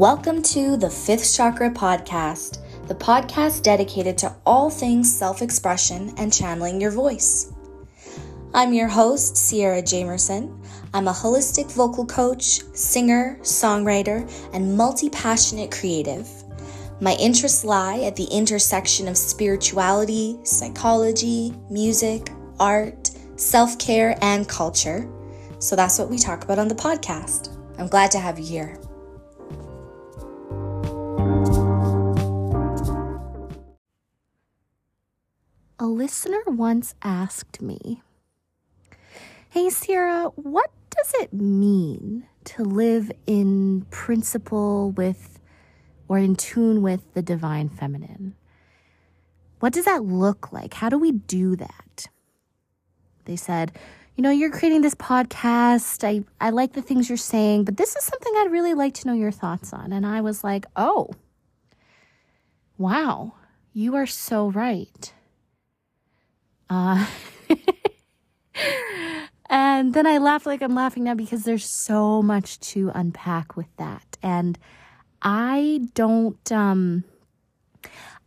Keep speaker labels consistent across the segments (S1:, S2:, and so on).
S1: Welcome to the Fifth Chakra Podcast, the podcast dedicated to all things self expression and channeling your voice. I'm your host, Sierra Jamerson. I'm a holistic vocal coach, singer, songwriter, and multi passionate creative. My interests lie at the intersection of spirituality, psychology, music, art, self care, and culture. So that's what we talk about on the podcast. I'm glad to have you here. Listener once asked me, Hey, Sierra, what does it mean to live in principle with or in tune with the divine feminine? What does that look like? How do we do that? They said, you know, you're creating this podcast. I, I like the things you're saying, but this is something I'd really like to know your thoughts on. And I was like, oh, wow, you are so right. Uh, and then I laugh like I'm laughing now because there's so much to unpack with that. And I don't, um,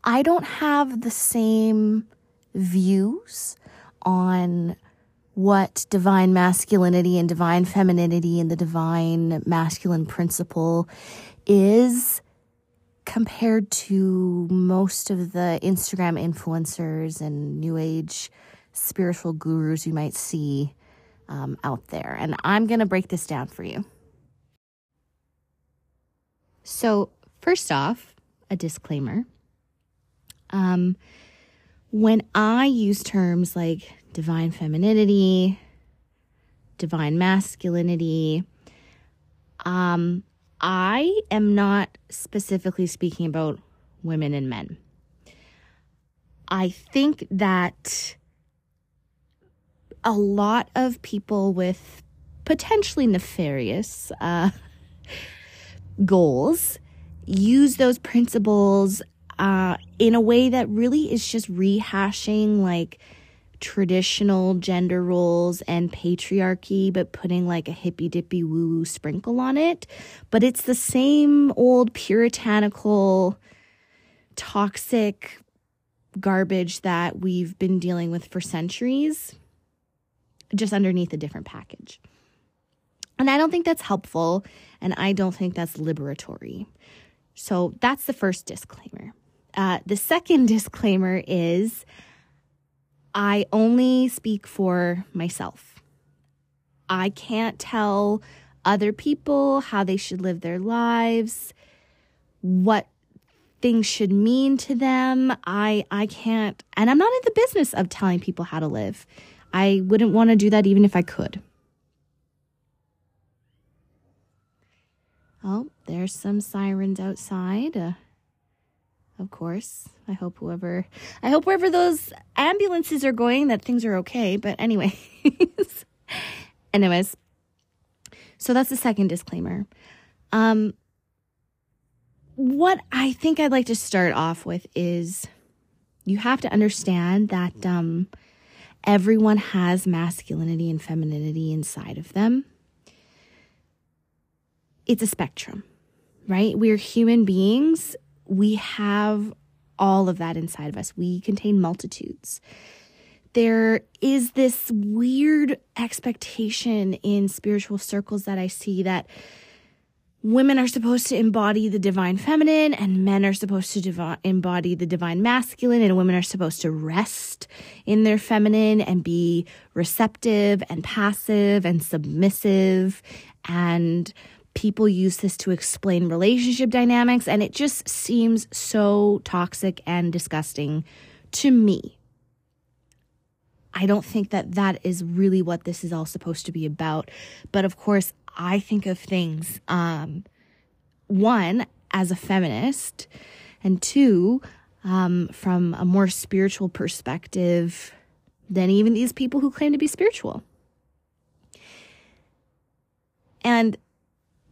S1: I don't have the same views on what divine masculinity and divine femininity and the divine masculine principle is compared to most of the Instagram influencers and new age spiritual gurus you might see um, out there. And I'm going to break this down for you. So, first off, a disclaimer. Um, when I use terms like divine femininity, divine masculinity, um, I am not specifically speaking about women and men. I think that a lot of people with potentially nefarious uh, goals use those principles uh, in a way that really is just rehashing like traditional gender roles and patriarchy, but putting like a hippy dippy woo woo sprinkle on it. But it's the same old puritanical, toxic garbage that we've been dealing with for centuries, just underneath a different package. And I don't think that's helpful, and I don't think that's liberatory. So that's the first disclaimer. Uh, the second disclaimer is I only speak for myself. I can't tell other people how they should live their lives, what things should mean to them. I I can't and I'm not in the business of telling people how to live. I wouldn't want to do that even if I could. Oh, there's some sirens outside. Uh, of course. I hope whoever, I hope wherever those ambulances are going, that things are okay. But anyways, anyways, so that's the second disclaimer. Um, what I think I'd like to start off with is you have to understand that um, everyone has masculinity and femininity inside of them. It's a spectrum, right? We're human beings we have all of that inside of us. We contain multitudes. There is this weird expectation in spiritual circles that I see that women are supposed to embody the divine feminine and men are supposed to embody the divine masculine and women are supposed to rest in their feminine and be receptive and passive and submissive and people use this to explain relationship dynamics, and it just seems so toxic and disgusting to me. I don't think that that is really what this is all supposed to be about. But of course, I think of things, um, one, as a feminist, and two, um, from a more spiritual perspective than even these people who claim to be spiritual. And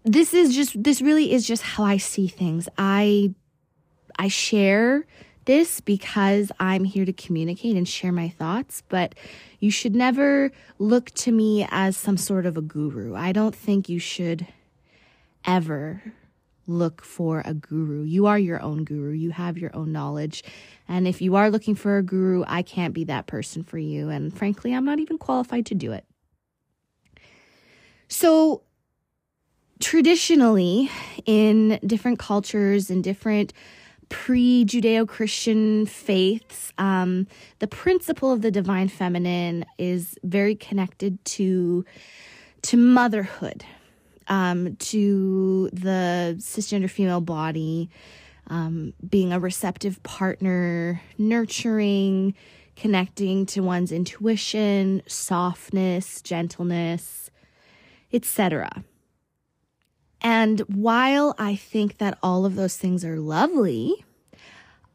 S1: this is just this really is just how I see things. I I share this because I'm here to communicate and share my thoughts, but you should never look to me as some sort of a guru. I don't think you should ever look for a guru. You are your own guru. You have your own knowledge. And if you are looking for a guru, I can't be that person for you. And frankly, I'm not even qualified to do it. So, traditionally, in different cultures and different pre Judeo Christian faiths, um, the principle of the divine feminine is very connected to, to motherhood, um, to the cisgender female body, um, being a receptive partner, nurturing, connecting to one's intuition, softness, gentleness, etc. And while I think that all of those things are lovely,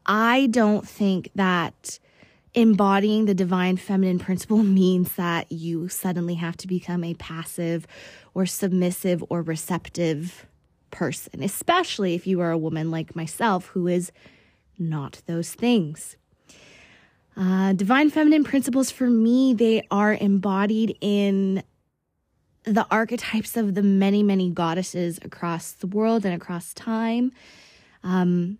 S1: I don't think that embodying the divine feminine principle means that you suddenly have to become a passive or submissive or receptive person, especially if you are a woman like myself who is not those things. Uh, divine feminine principles for me, they are embodied in the archetypes of the many, many goddesses across the world and across time. Um,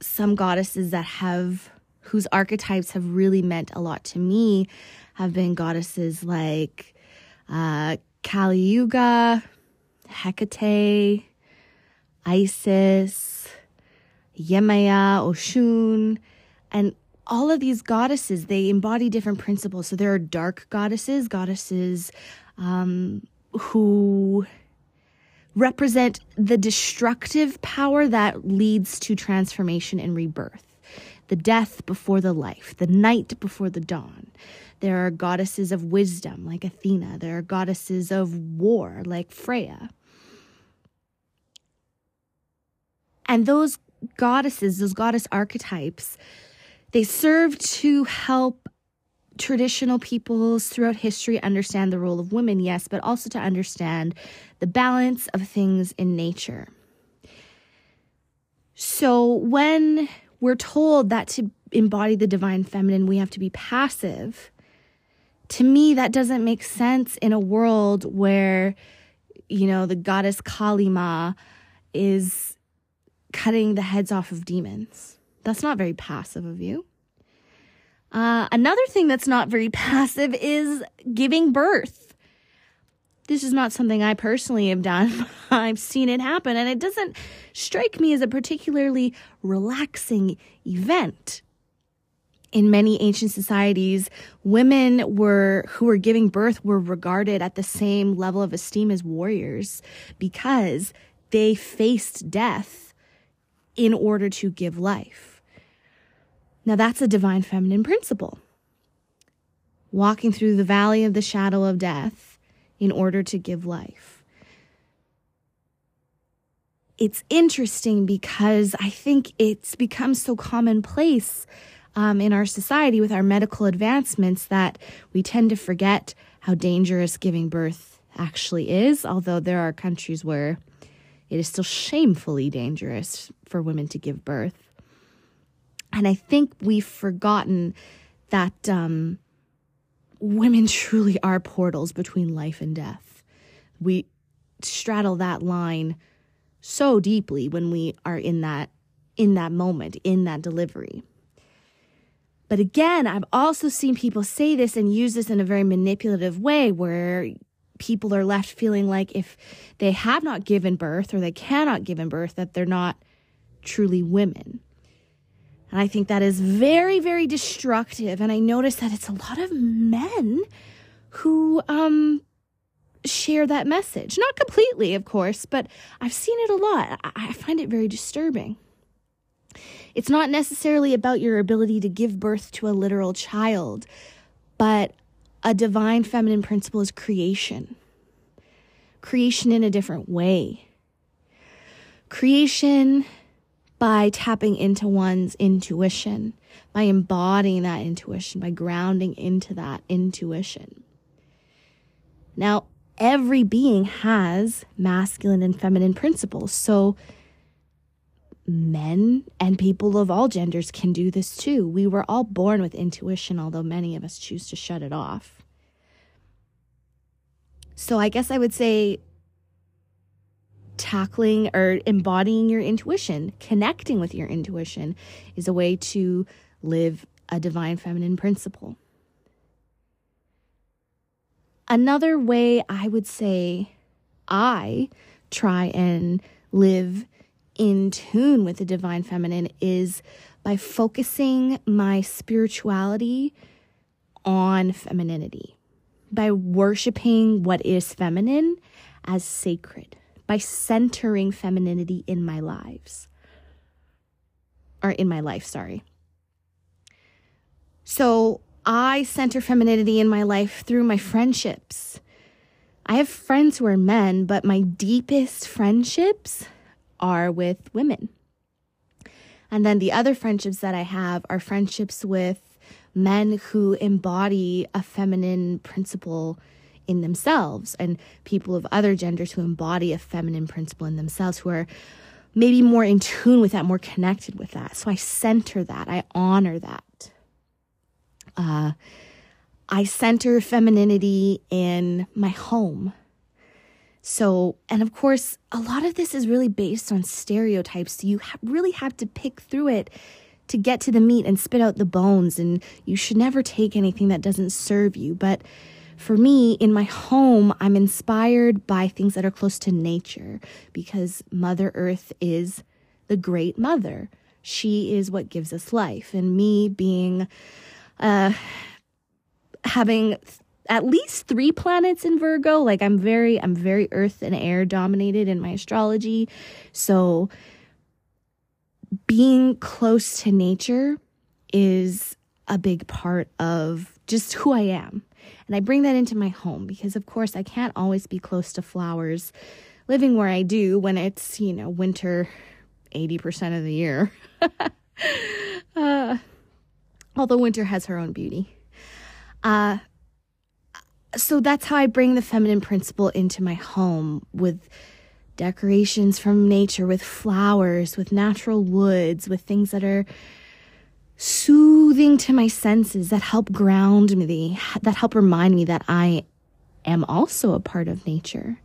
S1: some goddesses that have, whose archetypes have really meant a lot to me, have been goddesses like uh, Kali Yuga, Hecate, Isis, Yemaya, Oshun, and all of these goddesses, they embody different principles. So there are dark goddesses, goddesses um, who represent the destructive power that leads to transformation and rebirth, the death before the life, the night before the dawn. There are goddesses of wisdom like Athena. There are goddesses of war like Freya. And those goddesses, those goddess archetypes, they serve to help traditional peoples throughout history understand the role of women, yes, but also to understand the balance of things in nature. So when we're told that to embody the divine feminine, we have to be passive, to me, that doesn't make sense in a world where, you know, the goddess Kalima is cutting the heads off of demons. That's not very passive of you. Uh, another thing that's not very passive is giving birth. This is not something I personally have done. I've seen it happen, and it doesn't strike me as a particularly relaxing event. In many ancient societies, women were who were giving birth were regarded at the same level of esteem as warriors because they faced death in order to give life. Now, that's a divine feminine principle. Walking through the valley of the shadow of death in order to give life. It's interesting because I think it's become so commonplace um, in our society with our medical advancements that we tend to forget how dangerous giving birth actually is, although there are countries where it is still shamefully dangerous for women to give birth. And I think we've forgotten that um, women truly are portals between life and death. We straddle that line so deeply when we are in that in that moment, in that delivery. But again, I've also seen people say this and use this in a very manipulative way where people are left feeling like if they have not given birth or they cannot give birth that they're not truly women. And I think that is very, very destructive. And I notice that it's a lot of men who um, share that message. Not completely, of course, but I've seen it a lot. I find it very disturbing. It's not necessarily about your ability to give birth to a literal child, but a divine feminine principle is creation. Creation in a different way. Creation by tapping into one's intuition, by embodying that intuition, by grounding into that intuition. Now, every being has masculine and feminine principles. So, men and people of all genders can do this too. We were all born with intuition, although many of us choose to shut it off. So, I guess I would say tackling or embodying your intuition, connecting with your intuition is a way to live a divine feminine principle. Another way I would say I try and live in tune with the divine feminine is by focusing my spirituality on femininity, by worshiping what is feminine as sacred, by centering femininity in my lives. Or in my life, sorry. So I center femininity in my life through my friendships. I have friends who are men, but my deepest friendships are with women. And then the other friendships that I have are friendships with men who embody a feminine principle in themselves and people of other genders who embody a feminine principle in themselves who are maybe more in tune with that, more connected with that. So I center that, I honor that. Uh, I center femininity in my home. So, and of course, a lot of this is really based on stereotypes. So you ha- really have to pick through it to get to the meat and spit out the bones. And you should never take anything that doesn't serve you. But for me, in my home, I'm inspired by things that are close to nature because Mother Earth is the great mother. She is what gives us life. And me being, uh, having at least three planets in Virgo. Like I'm very, I'm very earth and air dominated in my astrology. So being close to nature is a big part of just who I am. And I bring that into my home because, of course, I can't always be close to flowers living where I do when it's, you know, winter 80% of the year. uh, although winter has her own beauty. Uh, so that's how I bring the feminine principle into my home with decorations from nature, with flowers, with natural woods, with things that are soothing to my senses, that help ground me, that help remind me that I am also a part of nature.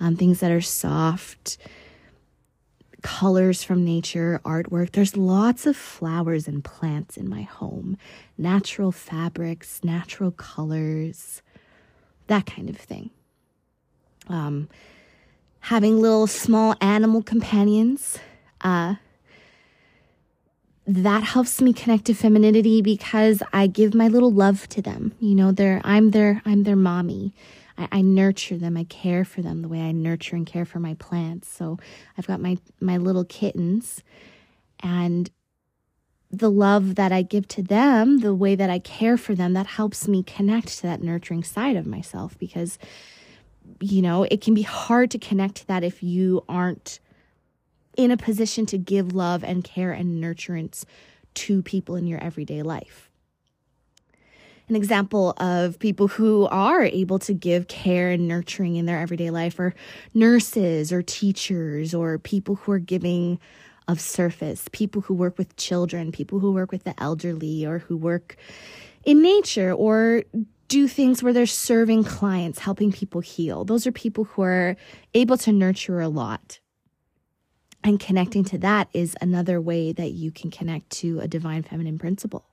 S1: Um, things that are soft, colors from nature, artwork. There's lots of flowers and plants in my home, natural fabrics, natural colors that kind of thing. Um, having little small animal companions, uh, that helps me connect to femininity because I give my little love to them. You know, they're I'm their I'm their mommy. I, I nurture them. I care for them the way I nurture and care for my plants. So I've got my my little kittens, and the love that I give to them, the way that I care for them, that helps me connect to that nurturing side of myself because, you know, it can be hard to connect to that if you aren't in a position to give love and care and nurturance to people in your everyday life. An example of people who are able to give care and nurturing in their everyday life are nurses or teachers or people who are giving of surface, people who work with children, people who work with the elderly, or who work in nature, or do things where they're serving clients, helping people heal. Those are people who are able to nurture a lot. And connecting to that is another way that you can connect to a divine feminine principle.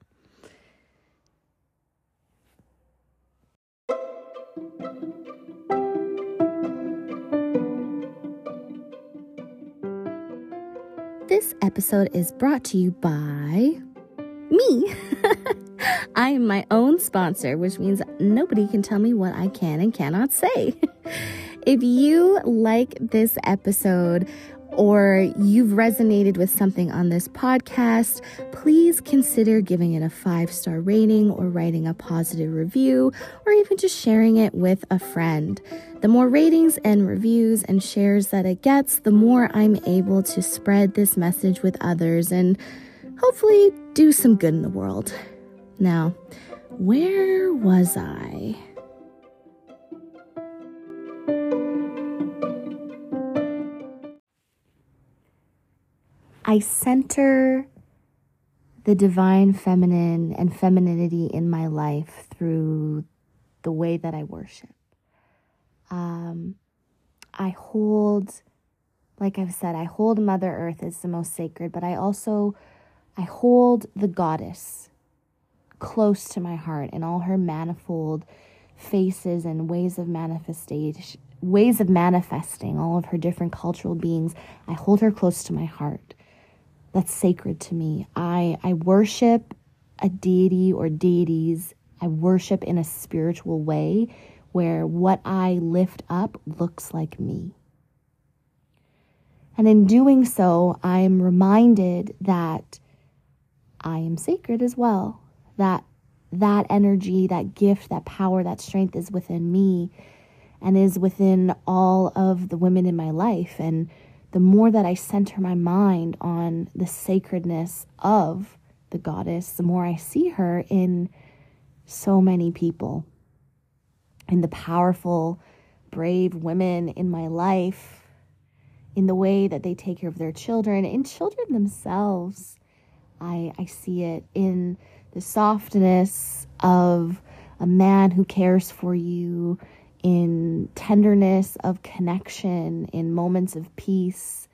S1: This episode is brought to you by me. I am my own sponsor, which means nobody can tell me what I can and cannot say. if you like this episode, or you've resonated with something on this podcast, please consider giving it a five star rating or writing a positive review or even just sharing it with a friend. The more ratings and reviews and shares that it gets, the more I'm able to spread this message with others and hopefully do some good in the world. Now, where was I? I center the divine feminine and femininity in my life through the way that I worship. Um, I hold like I've said, I hold Mother Earth as the most sacred, but I also I hold the goddess close to my heart in all her manifold faces and ways of manifestation ways of manifesting all of her different cultural beings. I hold her close to my heart. That's sacred to me. I I worship a deity or deities. I worship in a spiritual way where what I lift up looks like me. And in doing so, I'm reminded that I am sacred as well. That that energy, that gift, that power, that strength is within me and is within all of the women in my life. And the more that I center my mind on the sacredness of the goddess, the more I see her in so many people, in the powerful, brave women in my life, in the way that they take care of their children, in children themselves. I, I see it in the softness of a man who cares for you, in tenderness of connection, in moments of peace.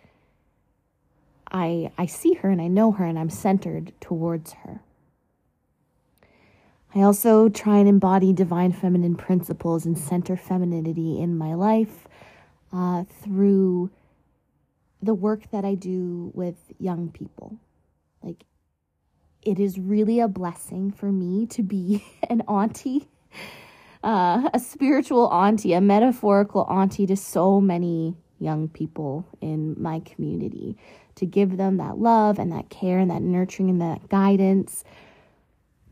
S1: I, I see her and I know her and I'm centered towards her. I also try and embody divine feminine principles and center femininity in my life uh, through the work that I do with young people. Like, it is really a blessing for me to be an auntie uh, a spiritual auntie, a metaphorical auntie to so many young people in my community to give them that love and that care and that nurturing and that guidance.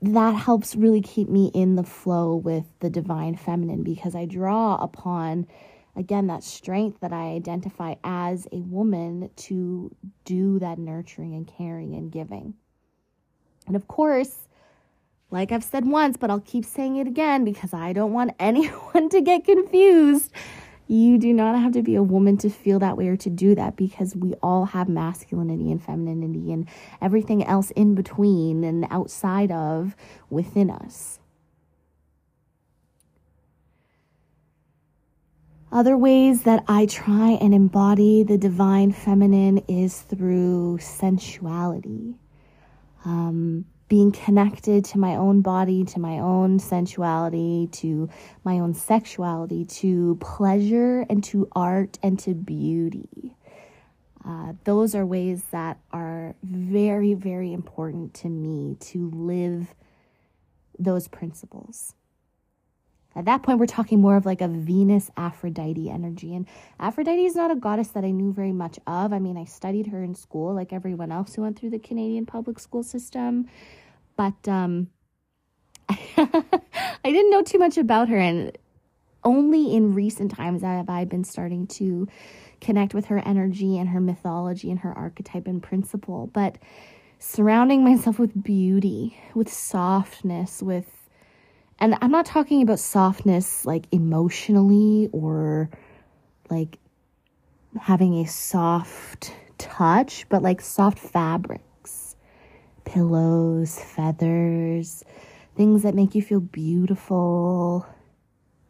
S1: That helps really keep me in the flow with the divine feminine because I draw upon, again, that strength that I identify as a woman to do that nurturing and caring and giving. And of course, like I've said once, but I'll keep saying it again because I don't want anyone to get confused. You do not have to be a woman to feel that way or to do that because we all have masculinity and femininity and everything else in between and outside of within us. Other ways that I try and embody the divine feminine is through sensuality. Um, being connected to my own body, to my own sensuality, to my own sexuality, to pleasure and to art and to beauty. Uh, those are ways that are very, very important to me to live those principles. At that point, we're talking more of like a Venus Aphrodite energy. And Aphrodite is not a goddess that I knew very much of. I mean, I studied her in school like everyone else who went through the Canadian public school system. But um, I didn't know too much about her. And only in recent times have I been starting to connect with her energy and her mythology and her archetype and principle. But surrounding myself with beauty, with softness, with and I'm not talking about softness like emotionally or like having a soft touch, but like soft fabrics, pillows, feathers, things that make you feel beautiful,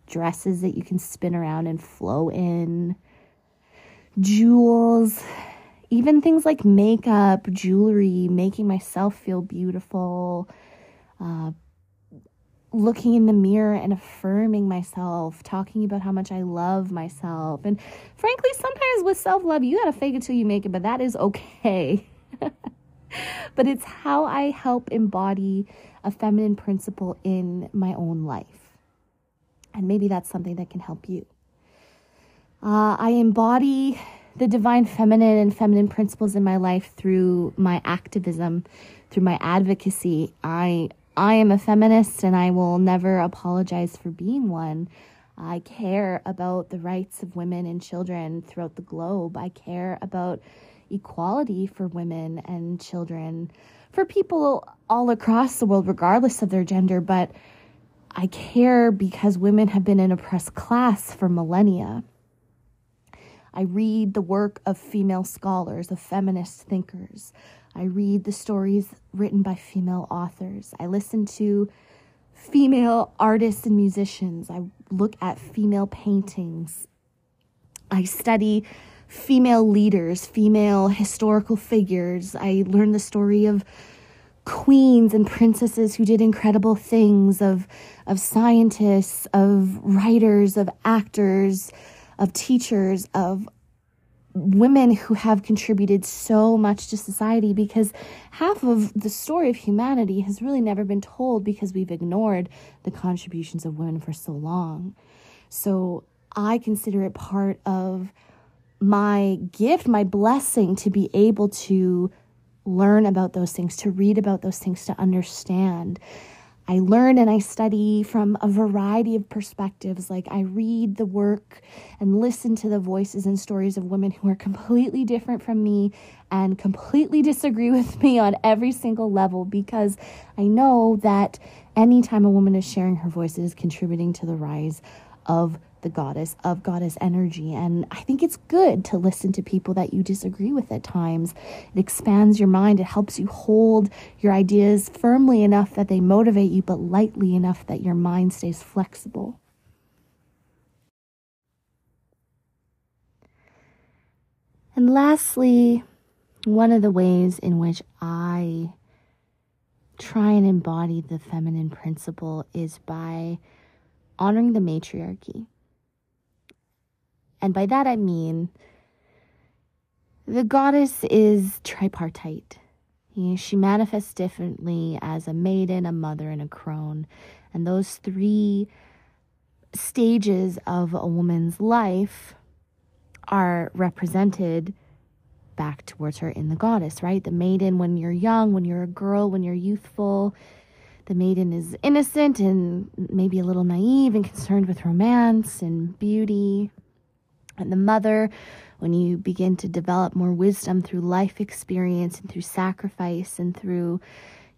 S1: dresses that you can spin around and flow in, jewels, even things like makeup, jewelry, making myself feel beautiful. Uh, looking in the mirror and affirming myself, talking about how much I love myself. And frankly, sometimes with self love, you gotta fake it till you make it, but that is okay. but it's how I help embody a feminine principle in my own life. And maybe that's something that can help you. Uh, I embody the divine feminine and feminine principles in my life through my activism, through my advocacy. I I am a feminist and I will never apologize for being one. I care about the rights of women and children throughout the globe. I care about equality for women and children, for people all across the world, regardless of their gender. But I care because women have been an oppressed class for millennia. I read the work of female scholars, of feminist thinkers. I read the stories written by female authors. I listen to female artists and musicians. I look at female paintings. I study female leaders, female historical figures. I learn the story of queens and princesses who did incredible things, of, of scientists, of writers, of actors, of teachers, of women who have contributed so much to society because half of the story of humanity has really never been told because we've ignored the contributions of women for so long. So I consider it part of my gift, my blessing to be able to learn about those things, to read about those things, to understand. I learn and I study from a variety of perspectives. Like I read the work and listen to the voices and stories of women who are completely different from me and completely disagree with me on every single level because I know that anytime a woman is sharing her voice, it is contributing to the rise of the goddess, of goddess energy. And I think it's good to listen to people that you disagree with at times. It expands your mind, it helps you hold your ideas firmly enough that they motivate you, but lightly enough that your mind stays flexible. And lastly, one of the ways in which I try and embody the feminine principle is by honoring the matriarchy. And by that I mean the goddess is tripartite. she manifests differently as a maiden, a mother, and a crone. And those three stages of a woman's life are represented back towards her in the goddess, right? The maiden when you're young, when you're a girl, when you're youthful. The maiden is innocent and maybe a little naive and concerned with romance and beauty. And the mother, when you begin to develop more wisdom through life experience and through sacrifice and through,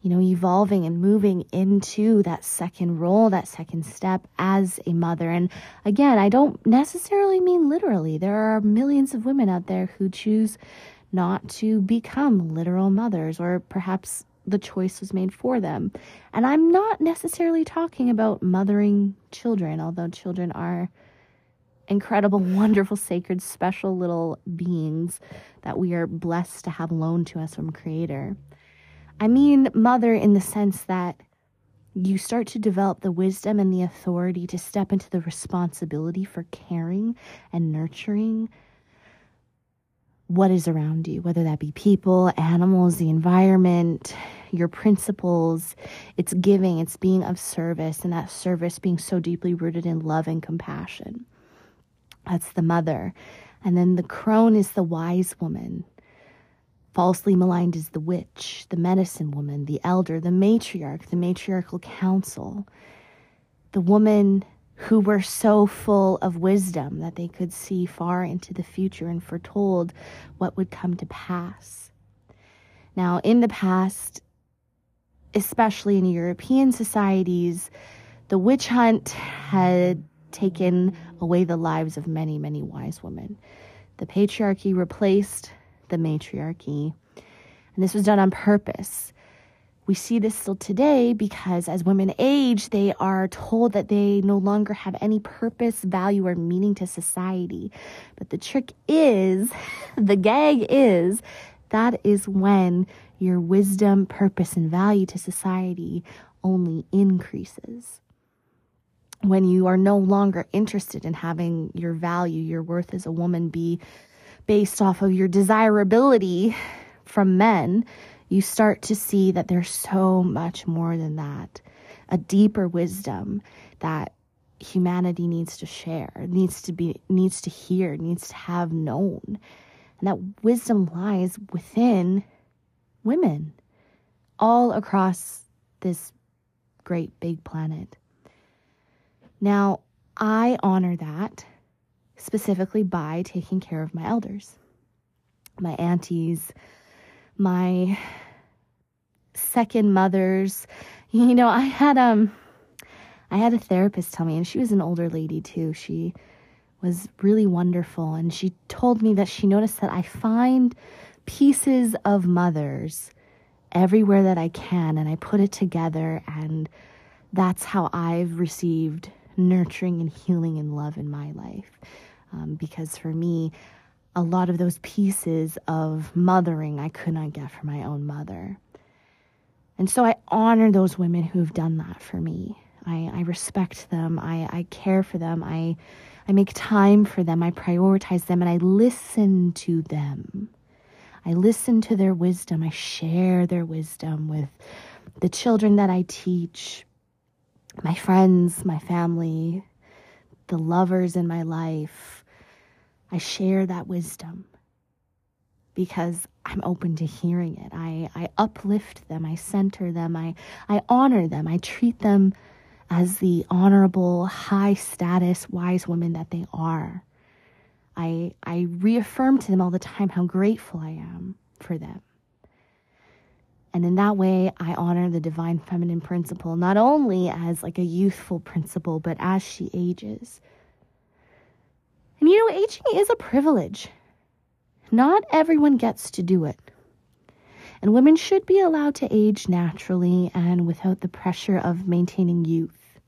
S1: you know, evolving and moving into that second role, that second step as a mother. And again, I don't necessarily mean literally. There are millions of women out there who choose not to become literal mothers, or perhaps the choice was made for them. And I'm not necessarily talking about mothering children, although children are incredible, wonderful, sacred, special little beings that we are blessed to have loaned to us from Creator. I mean, mother, in the sense that you start to develop the wisdom and the authority to step into the responsibility for caring and nurturing what is around you, whether that be people, animals, the environment, your principles. It's giving, it's being of service, and that service being so deeply rooted in love and compassion. That's the mother. And then the crone is the wise woman. Falsely maligned is the witch, the medicine woman, the elder, the matriarch, the matriarchal council. The woman who were so full of wisdom that they could see far into the future and foretold what would come to pass. Now, in the past, especially in European societies, the witch hunt had taken away the lives of many, many wise women. The patriarchy replaced the matriarchy, and this was done on purpose. We see this still today because as women age, they are told that they no longer have any purpose, value, or meaning to society. But the trick is, the gag is, that is when your wisdom, purpose, and value to society only increases when you are no longer interested in having your value, your worth as a woman be based off of your desirability from men, you start to see that there's so much more than that. A deeper wisdom that humanity needs to share, needs to be needs to hear, needs to have known. And that wisdom lies within women all across this great big planet. Now, I honor that specifically by taking care of my elders, my aunties, my second mothers. You know, I had um I had a therapist tell me and she was an older lady too. She was really wonderful and she told me that she noticed that I find pieces of mothers everywhere that I can and I put it together and that's how I've received nurturing and healing and love in my life. Um, because for me, a lot of those pieces of mothering I could not get from my own mother. And so I honor those women who've done that for me. I, I respect them. I, I care for them. I, I make time for them. I prioritize them and I listen to them. I listen to their wisdom. I share their wisdom with the children that I teach, my friends, my family, the lovers in my life. I share that wisdom because I'm open to hearing it. I, I uplift them, I center them, I, I honor them, I treat them as the honorable, high status, wise women that they are. I, I reaffirm to them all the time how grateful I am for them. And in that way, I honor the divine feminine principle, not only as like a youthful principle, but as she ages. And you know, aging is a privilege. Not everyone gets to do it. And women should be allowed to age naturally and without the pressure of maintaining youth.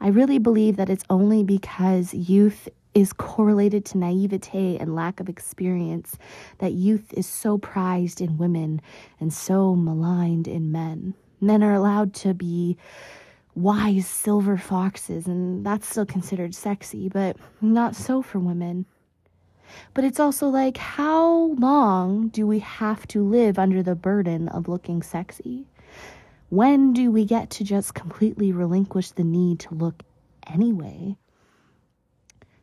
S1: I really believe that it's only because youth is correlated to naivete and lack of experience that youth is so prized in women and so maligned in men. Men are allowed to be wise silver foxes, and that's still considered sexy, but not so for women. But it's also like, how long do we have to live under the burden of looking sexy? When do we get to just completely relinquish the need to look anyway?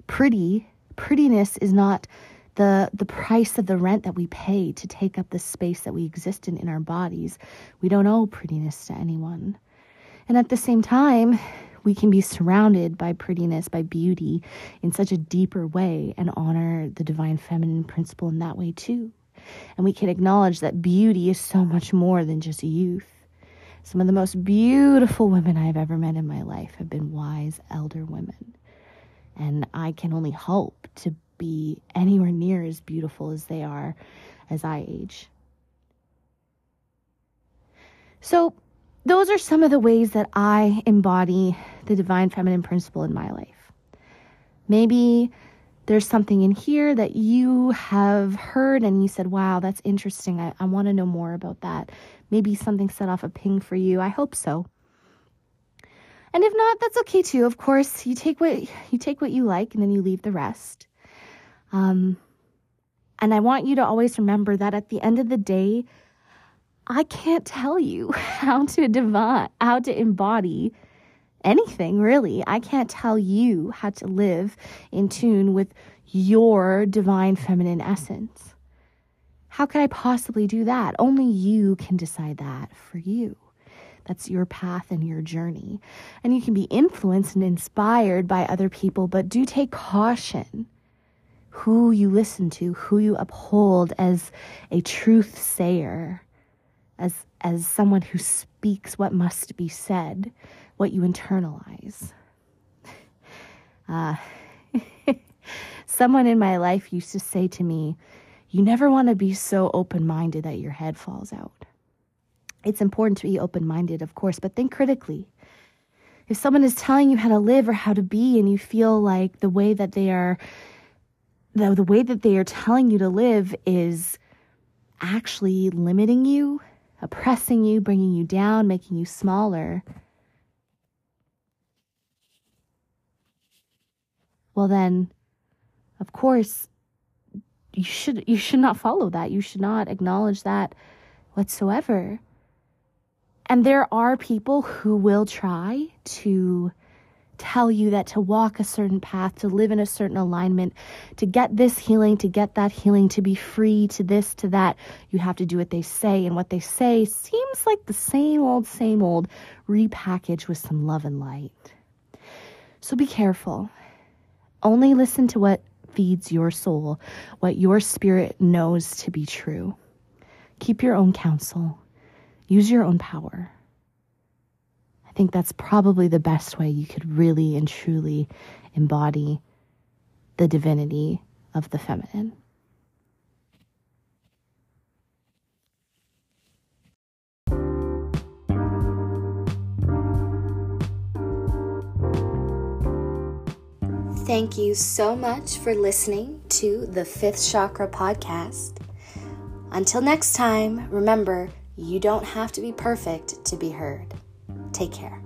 S1: Pretty, prettiness is not the the price of the rent that we pay to take up the space that we exist in in our bodies. We don't owe prettiness to anyone. And at the same time, we can be surrounded by prettiness, by beauty in such a deeper way and honor the divine feminine principle in that way too. And we can acknowledge that beauty is so much more than just youth. Some of the most beautiful women I've ever met in my life have been wise elder women. And I can only hope to be anywhere near as beautiful as they are as I age. So, those are some of the ways that I embody the divine feminine principle in my life. Maybe there's something in here that you have heard and you said, wow, that's interesting. I, I want to know more about that. Maybe something set off a ping for you. I hope so. And if not, that's okay too. Of course, you take what you take what you like and then you leave the rest. Um, and I want you to always remember that at the end of the day, I can't tell you how to divine, how to embody anything really. I can't tell you how to live in tune with your divine feminine essence. How could I possibly do that? Only you can decide that for you. That's your path and your journey. And you can be influenced and inspired by other people, but do take caution who you listen to, who you uphold as a truth sayer as as someone who speaks what must be said, what you internalize. Uh, someone in my life used to say to me, "You never want to be so open-minded that your head falls out." It's important to be open-minded, of course, but think critically. If someone is telling you how to live or how to be and you feel like the way that they are the, the way that they are telling you to live is actually limiting you oppressing you, bringing you down, making you smaller, well then of course you should you should not follow that. You should not acknowledge that whatsoever. And there are people who will try to tell you that to walk a certain path, to live in a certain alignment, to get this healing, to get that healing, to be free, to this, to that, you have to do what they say. And what they say seems like the same old, same old, repackaged with some love and light. So be careful. Only listen to what feeds your soul, what your spirit knows to be true. Keep your own counsel, use your own power I think that's probably the best way you could really and truly embody the divinity of the feminine. Thank you so much for listening to the Fifth Chakra podcast. Until next time, remember, you don't have to be perfect to be heard. Take care.